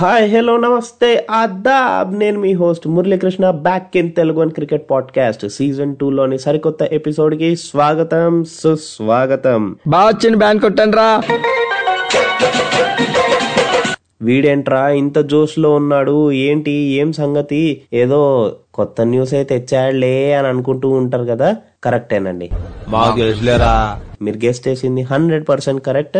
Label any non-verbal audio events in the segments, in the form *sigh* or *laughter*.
Hi hello నమస్తే ఆదాబ్. నేను మీ host Muralikrishna back in Telugu and cricket podcast season two లోని సరికొత్త ఎపిసోడ్కి స్వాగతం సుస్వాగతం. బాగా వచ్చింది బ్యాన్ కొట్టండి రా వీడేంట్రా ఇంత జోష్లో ఉన్నాడు ఏంటి ఏం సంగతి? ఏదో కొత్త న్యూస్ అయితే తెచ్చాడులే అని అనుకుంటూ ఉంటారు కదా? కరెక్టేనండి తెలుసులేరా మీరు గెస్ట్ చేసింది హండ్రెడ్ పర్సెంట్ కరెక్ట్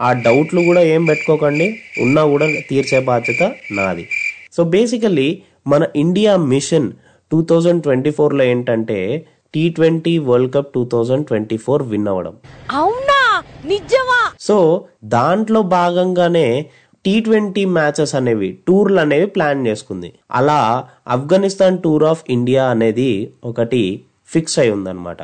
ఆ డౌట్లు కూడా ఏం పెట్టుకోకండి. ఉన్నా కూడా తీర్చే బాధ్యత నాది. సో బేసికల్లీ మన India mission two thousand twenty ఫోర్లో ఏంటంటే T twenty world cup two thousand twenty four win అవ్వడం. అవునా? నిజమా? సో దాంట్లో భాగంగానే టీ ట్వంటీ మ్యాచెస్ అనేవి టూర్లు అనేవి ప్లాన్ చేసుకుంది. అలా ఆఫ్ఘనిస్తాన్ టూర్ ఆఫ్ ఇండియా అనేది ఒకటి ఫిక్స్ అయి ఉందన్నమాట.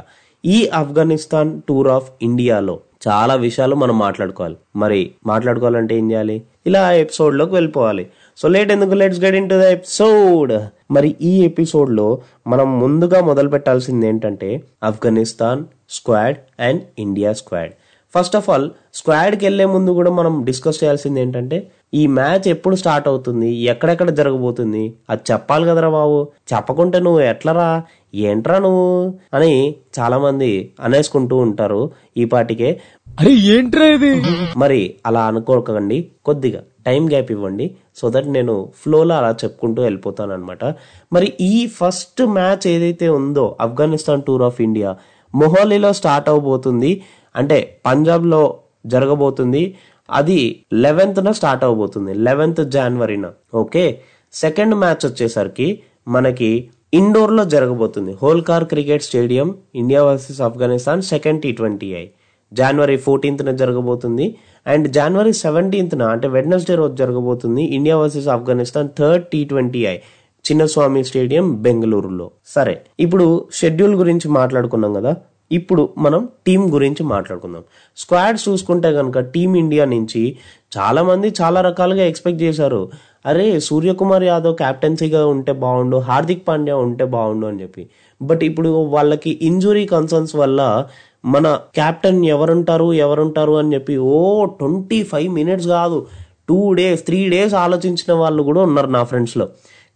ఈ ఆఫ్ఘనిస్తాన్ టూర్ ఆఫ్ ఇండియాలో చాలా విషయాలు మనం మాట్లాడుకోవాలి. మరి మాట్లాడుకోవాలంటే ఏం చేయాలి? ఇలా ఎపిసోడ్లోకి వెళ్ళిపోవాలి. సో లేట్ ఎందుకు? Let's get into the episode మరి ఈ ఎపిసోడ్లో మనం ముందుగా మొదలు పెట్టాల్సింది ఏంటంటే Afghanistan squad and India squad. First of all స్క్వాడ్కి వెళ్ళే ముందు కూడా మనం డిస్కస్ చేయాల్సింది ఏంటంటే ఈ మ్యాచ్ ఎప్పుడు స్టార్ట్ అవుతుంది? ఎక్కడెక్కడ జరగబోతుంది? అది చెప్పాలి కదరా బాబు. చెప్పకుంటే నువ్వు ఎట్లరా? ఏంట్రా నువ్వు? అని చాలా మంది అనేసుకుంటూ ఉంటారు ఈ పాటికే. అరే ఏంట్రా ఇది? మరి అలా అనుకోకండి. కొద్దిగా టైం గ్యాప్ ఇవ్వండి. సో దట్ నేను ఫ్లోలో అలా చెప్పుకుంటూ వెళ్ళిపోతాను అనమాట మరి ఈ ఫస్ట్ మ్యాచ్ ఏదైతే ఉందో ఆఫ్ఘనిస్తాన్ టూర్ ఆఫ్ ఇండియా మొహాలీలో స్టార్ట్ అవబోతుంది. అంటే పంజాబ్లో జరగబోతుంది. అది లెవెన్త్న స్టార్ట్ అవబోతుంది. లెవెన్త్ జనవరిన ఓకే సెకండ్ మ్యాచ్ వచ్చేసరికి మనకి ఇండోర్లో జరగబోతుంది. Holkar cricket stadium India versus Afghanistan second T twenty I జనవరి ఫోర్టీన్త్న జరగబోతుంది. అండ్ జనవరి సెవెంటీన్త్న అంటే వెడ్నెస్డే రోజు జరగబోతుంది India versus Afghanistan third T twenty I Chinnaswamy stadium బెంగళూరులో సరే. ఇప్పుడు షెడ్యూల్ గురించి మాట్లాడుకున్నాం కదా? ఇప్పుడు మనం టీం గురించి మాట్లాడుకుందాం. స్క్వాడ్ చూసుకుంటే కనుక టీం ఇండియా నుంచి చాలామంది చాలా రకాలుగా ఎక్స్పెక్ట్ చేశారు. అరే సూర్యకుమార్ యాదవ్ క్యాప్టెన్సీగా ఉంటే బాగుండు హార్దిక్ పాండ్యా ఉంటే బాగుండు అని చెప్పి. బట్ ఇప్పుడు వాళ్ళకి ఇంజురీ కన్సర్న్స్ వల్ల మన క్యాప్టెన్ ఎవరుంటారు ఎవరుంటారు అని చెప్పి ఓ ట్వంటీ ఫైవ్ మినిట్స్ కాదు. టూ డేస్ త్రీ డేస్ ఆలోచించిన వాళ్ళు కూడా ఉన్నారు నా ఫ్రెండ్స్లో.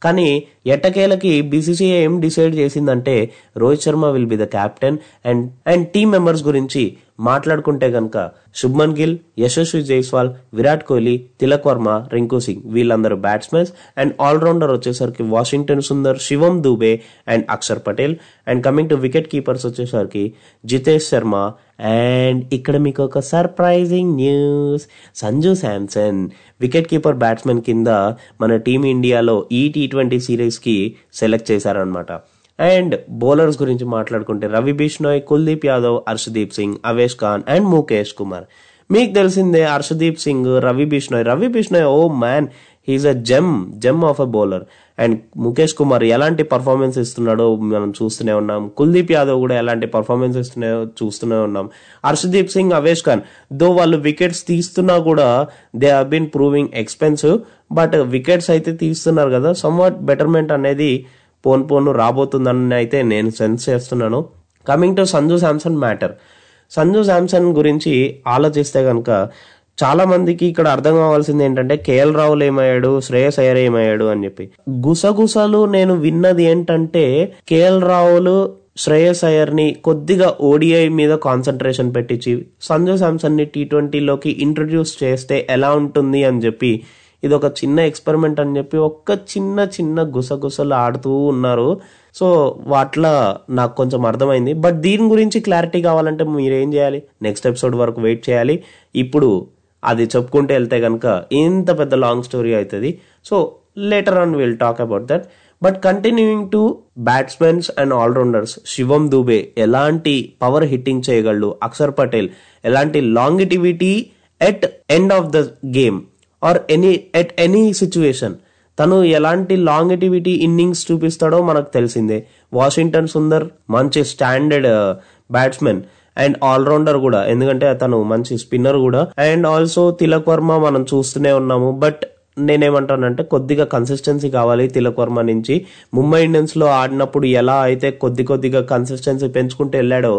కానీ ఎట్టకేలకి బీసీసీఐ ఏం డిసైడ్ చేసిందంటే Rohit Sharma will be the captain and and team members గురించి మాట్లాడుకుంటే గనక శుభ్మన్ గిల్ యశస్వి జైస్వాల్ విరాట్ కోహ్లీ తిలక్ వర్మ రింకు సింగ్ వీళ్ళందరూ బ్యాట్స్మెన్స్ అండ్ ఆల్రౌండర్ వచ్చేసరికి Washington Sundar Shivam Dube and Akshar Patel and coming to wicket keepers వచ్చేసరికి జితేష్ శర్మ అండ్ ఇక్కడ మీకు ఒక surprising news Sanju Samson wicket keeper batsmen కింద మన టీం ఇండియాలో ఈ టీ ట్వంటీ సిరీస్కి సెలెక్ట్ చేశారనమాట అండ్ బౌలర్స్ గురించి మాట్లాడుకుంటే రవి బిష్నోయ్ కుల్దీప్ యాదవ్ హర్షదీప్ సింగ్ అవేష్ ఖాన్ అండ్ ముఖేష్ కుమార్. మీకు తెలిసిందే Harshdeep Singh Ravi Bishnoi. Ravi Bishnoi oh oh man he's a gem gem of a bowler and Mukesh Kumar ఎలాంటి పర్ఫార్మెన్స్ ఇస్తున్నాడో మనం చూస్తూనే ఉన్నాం. కుల్దీప్ యాదవ్ కూడా ఎలాంటి పర్ఫార్మెన్స్ ఇస్తూనే చూస్తూనే ఉన్నాం. హర్షదీప్ సింగ్ అవేష్ ఖాన్ దో వాళ్ళు వికెట్స్ తీస్తున్నా కూడా they have been proving expensive but wickets అయితే తీస్తున్నారు కదా. సమ్వాట్ బెటర్మెంట్ అనేది పోన్ పోను రాబోతుందని అయితే నేను సెన్స్ చేస్తున్నాను. Coming to Sanju Samson matter Sanju Samson గురించి ఆలోచిస్తే కనుక చాలా మందికి ఇక్కడ అర్థం కావాల్సింది ఏంటంటే కేఎల్ రాహుల్ ఏమయ్యాడు శ్రేయస్ అయ్యర్ ఏమయ్యాడు అని చెప్పి. గుసగుసలు నేను విన్నది ఏంటంటే కేఎల్ రాహుల్ శ్రేయస్ అయ్యర్ని కొద్దిగా ఓడిఐ మీద కాన్సన్ట్రేషన్ పెట్టించి సంజు శాంసన్ని టీ ట్వంటీలోకి ఇంట్రడ్యూస్ చేస్తే ఎలా ఉంటుంది అని చెప్పి ఇది ఒక చిన్న ఎక్స్పెరిమెంట్ అని చెప్పి ఒక్క చిన్న చిన్న గుసగుసలు ఆడుతూ ఉన్నారు. సో వాట్లా నాకు కొంచెం అర్థమైంది. బట్ దీని గురించి క్లారిటీ కావాలంటే మీరు ఏం చేయాలి? నెక్స్ట్ ఎపిసోడ్ వరకు వెయిట్ చేయాలి. ఇప్పుడు అది చెప్పుకుంటే వెళ్తే కనుక ఇంత పెద్ద లాంగ్ స్టోరీ అవుతుంది. So later on will talk about that but continuing to batsmens and allrounders Shivam Dube ఎలాంటి పవర్ హిట్టింగ్ చేయగలడు? అక్షర్ పటేల్ ఎలాంటి longevity at end of the game or any at any situation తను ఎలాంటి లాంగిటివిటీ ఇన్నింగ్స్ చూపిస్తాడో మనకు తెలిసిందే. Washington Sundar మంచి standard batsmen uh, and allrounder కూడా. ఎందుకంటే అతను మంచి స్పిన్నర్ కూడా. అండ్ ఆల్సో తిలక్ వర్మ మనం చూస్తూనే ఉన్నాము. బట్ నేనేమంటానంటే కొద్దిగా కన్సిస్టెన్సీ కావాలి తిలక్ వర్మ నుంచి. ముంబై ఇండియన్స్లో ఆడినప్పుడు ఎలా అయితే కొద్ది కొద్దిగా కన్సిస్టెన్సీ పెంచుకుంటూ వెళ్ళాడో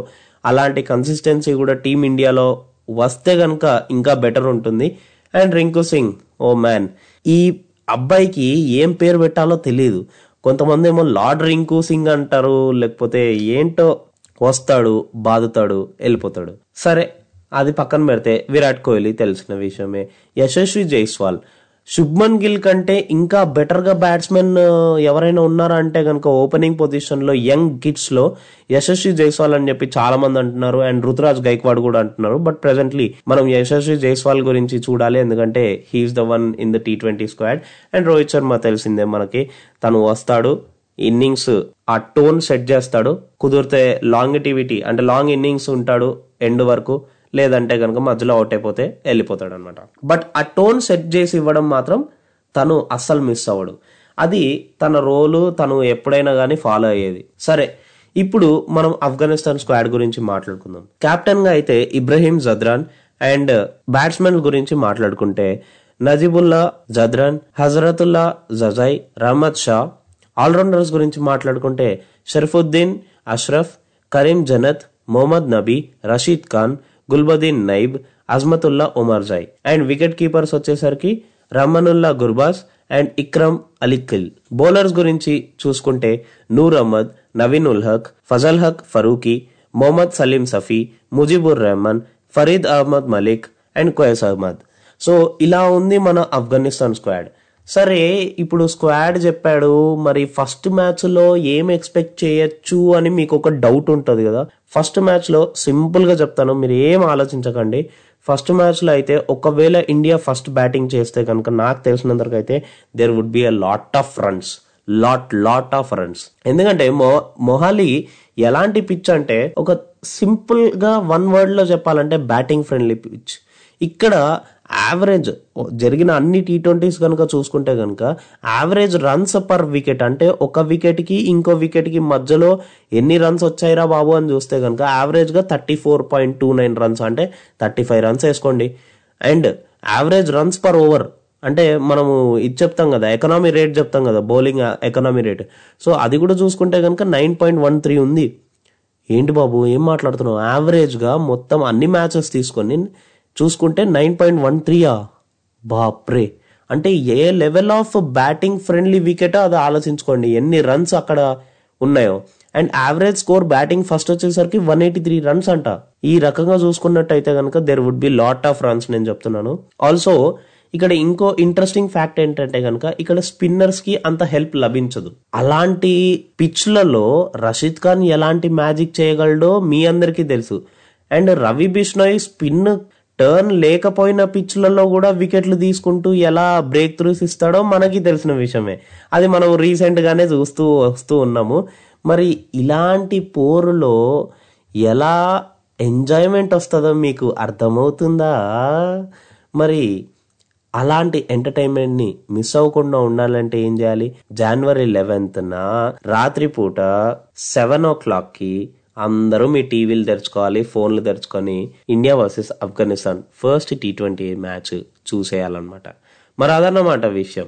అలాంటి కన్సిస్టెన్సీ కూడా టీం ఇండియాలో వస్తే గనక ఇంకా బెటర్ ఉంటుంది. And Rinku Singh oh man. ఈ అబ్బాయికి ఏం పేరు పెట్టాలో తెలియదు కొంతమంది ఏమో లార్డ్ రింకు సింగ్ అంటారు లేకపోతే ఏంటో వస్తాడు బాదుతాడు వెళ్ళిపోతాడు. సరే అది పక్కన పెడితే విరాట్ కోహ్లీ తెలిసిన విషయమే. యశస్వి జైస్వాల్. శుభ్మన్ గిల్ కంటే ఇంకా బెటర్గా బ్యాట్స్మెన్ ఎవరైనా ఉన్నారా అంటే కనుక ఓపెనింగ్ పొజిషన్లో యంగ్ కిడ్స్లో యశస్వి జైస్వాల్ అని చెప్పి చాలా మంది అంటున్నారు. అండ్ రుతురాజ్ గైక్వాడ్ కూడా అంటున్నారు. బట్ ప్రెసెంట్లీ మనం యశస్వి జైస్వాల్ గురించి చూడాలి. ఎందుకంటే he's the one in the T twenty squad. And Rohit Sharma తెలిసిందే మనకి. తను వస్తాడు. ఇన్నింగ్స్ ఆ టోన్ సెట్ చేస్తాడు. కుదిరితే లాంగిటివిటీ అంటే లాంగ్ ఇన్నింగ్స్ ఉంటాడు ఎండ్ వరకు. లేదంటే కనుక మధ్యలో అవుట్ అయిపోతే వెళ్ళిపోతాడు అనమాట బట్ ఆ టోన్ సెట్ చేసి ఇవ్వడం మాత్రం తను అస్సలు మిస్ అవ్వడు. అది తన రోలు తను ఎప్పుడైనా కానీ ఫాలో అయ్యేది. సరే ఇప్పుడు మనం ఆఫ్ఘనిస్తాన్ స్క్వాడ్ గురించి మాట్లాడుకుందాం. కెప్టెన్గా అయితే ఇబ్రహీం జద్రాన్ అండ్ బ్యాట్స్మెన్ గురించి మాట్లాడుకుంటే నజీబుల్లా జద్రాన్ హజరతుల్లా జజై రహమద్ షా ఆల్రౌండర్స్ గురించి మాట్లాడుకుంటే Sharafuddin Ashraf Karim Janat Mohammad Nabi Rashid Khan Gulbadin Naib Azmatullah Omarzai and wicket keepers వచ్చేసరికి రహమనుల్లా గుర్బాస్ అండ్ ఇక్రమ్ అలిఖిల్ బౌలర్స్ గురించి చూసుకుంటే నూర్ అహ్మద్ నవీన్ ఉల్ హక్ ఫజల్ హక్ ఫరూకీ మొహమ్మద్ సలీం సఫీ ముజిబుర్ రెహమాన్ ఫరీద్ అహ్మద్ మలిక్ అండ్ కోయస్ అహ్మద్. సో ఇలా ఉంది మన ఆఫ్ఘనిస్తాన్ స్క్వాడ్. సరే ఇప్పుడు స్క్వాడ్ చెప్పాడు మరి ఫస్ట్ మ్యాచ్లో ఏం ఎక్స్పెక్ట్ చేయొచ్చు అని మీకు ఒక డౌట్ ఉంటుంది కదా. ఫస్ట్ మ్యాచ్లో సింపుల్గా చెప్తాను మీరు ఏం ఆలోచించకండి. ఫస్ట్ మ్యాచ్లో అయితే ఒకవేళ ఇండియా ఫస్ట్ బ్యాటింగ్ చేస్తే కనుక నాకు తెలిసినంతవరకు అయితే there would be a lot of runs lot lot of runs ఎందుకంటే మొ మొహాలి ఎలాంటి పిచ్ అంటే ఒక సింపుల్గా వన్ వర్డ్లో చెప్పాలంటే బ్యాటింగ్ ఫ్రెండ్లీ పిచ్ ఇక్కడ యావరేజ్ జరిగిన అన్ని టీ ట్వంటీస్ కనుక చూసుకుంటే కనుక యావరేజ్ రన్స్ పర్ వికెట్ అంటే ఒక వికెట్కి ఇంకో వికెట్కి మధ్యలో ఎన్ని రన్స్ వచ్చాయిరా బాబు అని చూస్తే కనుక యావరేజ్గా thirty four point two nine runs అంటే థర్టీ ఫైవ్ రన్స్ వేసుకోండి. And average runs per over అంటే మనము ఇది చెప్తాం కదా ఎకనామీ రేట్ చెప్తాం కదా బౌలింగ్ ఎకనామీ రేట్ సో అది కూడా చూసుకుంటే కనుక నైన్ పాయింట్ వన్ త్రీ ఉంది. ఏంటి బాబు ఏం మాట్లాడుతున్నావు? యావరేజ్గా మొత్తం అన్ని మ్యాచెస్ తీసుకొని చూసుకుంటే నైన్ పాయింట్ వన్ త్రీయా? బాప్రే. అంటే ఏ level of batting friendly wicket? అది ఆలోచించుకోండి. ఎన్ని రన్స్ అక్కడ ఉన్నాయో. And average score batting first వచ్చేసరికి వన్ ఎయిటీ త్రీ రన్స్ అంట. ఈ రకంగా చూసుకున్నట్టయితే కనుక there would be lot of runs నేను చెప్తున్నాను. ఆల్సో ఇక్కడ ఇంకో ఇంట్రెస్టింగ్ ఫ్యాక్ట్ ఏంటంటే కనుక ఇక్కడ స్పిన్నర్స్కి అంత హెల్ప్ లభించదు. అలాంటి పిచ్లలో రషీద్ ఖాన్ ఎలాంటి మ్యాజిక్ చేయగలడో మీ అందరికీ తెలుసు. And Ravi Bishnoi spin turn లేకపోయిన పిచ్లలో కూడా వికెట్లు తీసుకుంటూ ఎలా బ్రేక్ త్రూస్ ఇస్తాడో మనకి తెలిసిన విషయమే. అది మనం రీసెంట్గానే చూస్తూ వస్తూ ఉన్నాము. మరి ఇలాంటి పోరులో ఎలా ఎంజాయ్మెంట్ వస్తుందో మీకు అర్థమవుతుందా? మరి అలాంటి ఎంటర్టైన్మెంట్ని మిస్ అవ్వకుండా ఉండాలంటే ఏం చేయాలి? జనవరి లెవెన్త్న రాత్రిపూట సెవెన్ ఓ క్లాక్కి అందరూ మీ టీవీలు తెరుచుకోవాలి ఫోన్లు తెరుచుకొని India versus Afghanistan first T twenty match చూసేయాలన్నమాట. మరి అదన్నమాట విషయం.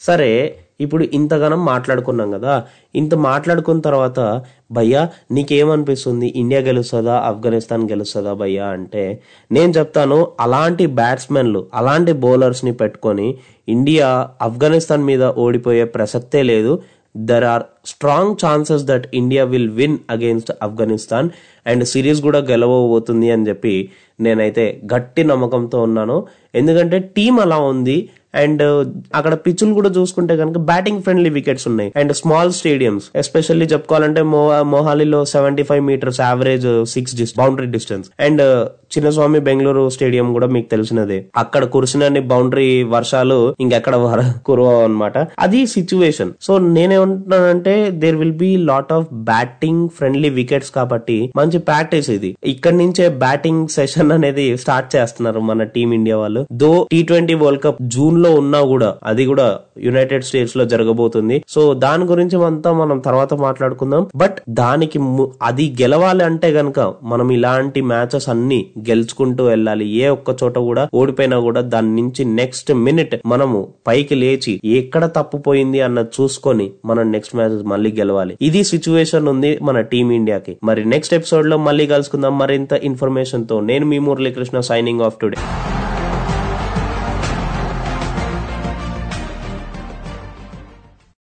సరే ఇప్పుడు ఇంతగానం మాట్లాడుకున్నాం కదా ఇంత మాట్లాడుకున్న తర్వాత భయ్యా నీకేమనిపిస్తుంది? ఇండియా గెలుస్తుందా? ఆఫ్ఘనిస్తాన్ గెలుస్తుందా భయ్యా అంటే నేను చెప్తాను అలాంటి బ్యాట్స్మెన్లు అలాంటి బౌలర్స్ని పెట్టుకొని ఇండియా ఆఫ్ఘనిస్తాన్ మీద ఓడిపోయే ప్రసక్తే లేదు. There are strong chances that India will win against Afghanistan and series కూడా గెలవబోతుంది అని చెప్పి నేనైతే గట్టి నమ్మకంతో ఉన్నాను. ఎందుకంటే టీం అలా ఉంది. అండ్ అక్కడ పిచ్చులు కూడా చూసుకుంటే కనుక బ్యాటింగ్ ఫ్రెండ్లీ వికెట్స్ ఉన్నాయి. అండ్ స్మాల్ స్టేడియంస్ ఎస్పెషల్లీ చెప్పుకోవాలంటే మో- మొహాలీలో seventy five meters average six boundary distance. And Chinnaswamy Bengaluru stadium కూడా మీకు తెలిసినదే. అక్కడ కురిసినన్ని బౌండరీ వర్షాలు ఇంకెక్కడ వర- కురవవు అనమాట అది సిచ్యువేషన్. సో నేనేమంటున్నానంటే there will be lot of batting friendly wickets కాబట్టి మంచి ప్రాక్టీస్ ఇది. ఇక్కడ నుంచే బ్యాటింగ్ సెషన్ *laughs* అనేది స్టార్ట్ చేస్తున్నారు మన టీం ఇండియా వాళ్ళు. Though T twenty world cup June లో ఉన్నా కూడా అది కూడా యునైటెడ్ స్టేట్స్లో జరగబోతుంది. సో దాని గురించి అంతా మనం తర్వాత మాట్లాడుకుందాం. బట్ దానికి అది గెలవాలి అంటే గనక మనం ఇలాంటి మ్యాచెస్ అన్ని గెలుచుకుంటూ వెళ్ళాలి. ఏ ఒక్క చోట కూడా ఓడిపోయినా కూడా దాని నుంచి నెక్స్ట్ మినిట్ మనము పైకి లేచి ఎక్కడ తప్పుపోయింది అన్నది చూసుకొని మనం నెక్స్ట్ మ్యాచ్ మళ్ళీ గెలవాలి. ఇది సిచ్యువేషన్ ఉంది మన టీం ఇండియాకి మరి నెక్స్ట్ ఎపిసోడ్లో మళ్ళీ కలుసుకుందాం. మరింత ఇన్ఫర్మేషన్తో. నేను మీ మురళీకృష్ణ సైనింగ్ ఆఫ్ టుడే